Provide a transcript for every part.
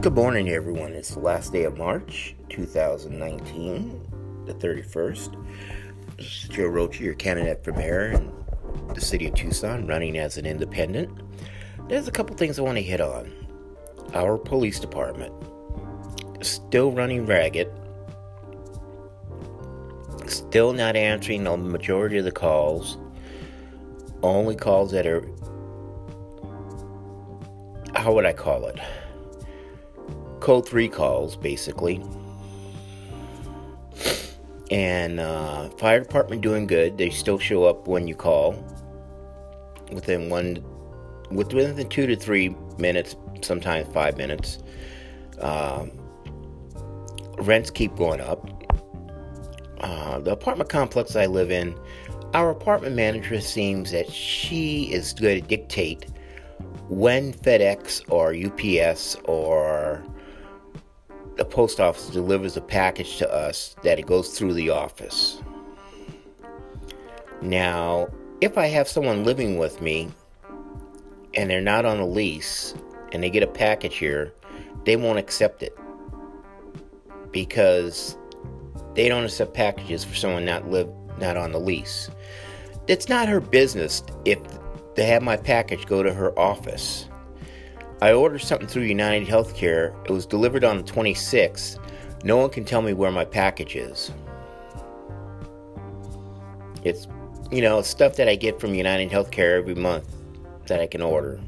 Good morning, everyone. It's the last day of March 2019, the 31st. This is Joe Rocha, your candidate for mayor in the city of Tucson, running as an independent. There's a couple things I want to hit on. Our police department still running ragged, still not answering the majority of the calls, only calls that are, how would I call it? Code 3 calls, basically. And uh, fire department doing good. They still show up when you call. Within one, within two to three minutes, sometimes five minutes. Um, rents keep going up. Uh, the apartment complex I live in, our apartment manager seems that she is going to dictate when FedEx or UPS or the post office delivers a package to us that it goes through the office. Now, if I have someone living with me and they're not on a lease and they get a package here, they won't accept it because they don't accept packages for someone not live not on the lease. It's not her business if they have my package go to her office. I ordered something through United Healthcare. It was delivered on the 26th. No one can tell me where my package is. It's, you know, stuff that I get from United Healthcare every month that I can order.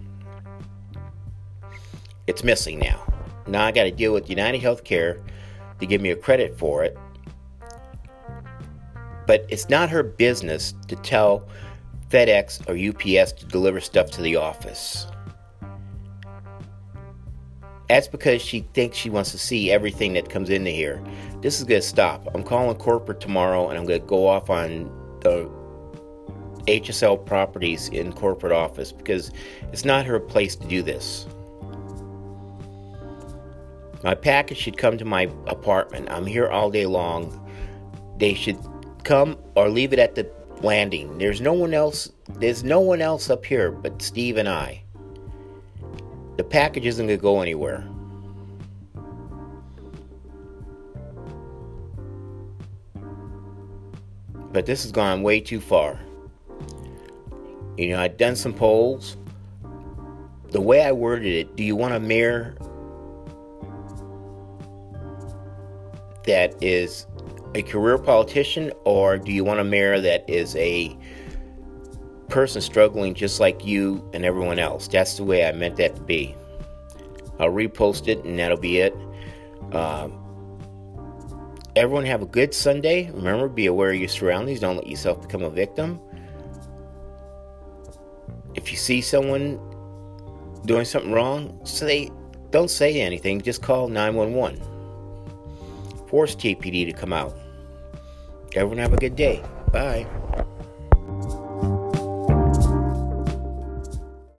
It's missing now. Now I got to deal with United Healthcare to give me a credit for it. But it's not her business to tell FedEx or UPS to deliver stuff to the office. That's because she thinks she wants to see everything that comes into here. This is going to stop. I'm calling corporate tomorrow and I'm going to go off on the HSL properties in corporate office because it's not her place to do this. My package should come to my apartment. I'm here all day long. They should come or leave it at the landing. There's no one else. There's no one else up here but Steve and I. The package isn't going to go anywhere. But this has gone way too far. You know, I've done some polls. The way I worded it, do you want a mayor that is a career politician, or do you want a mayor that is a person struggling just like you and everyone else. That's the way I meant that to be. I'll repost it and that'll be it. Um, everyone have a good Sunday. Remember, be aware of your surroundings. Don't let yourself become a victim. If you see someone doing something wrong, say don't say anything. Just call 911. Force TPD to come out. Everyone have a good day. Bye.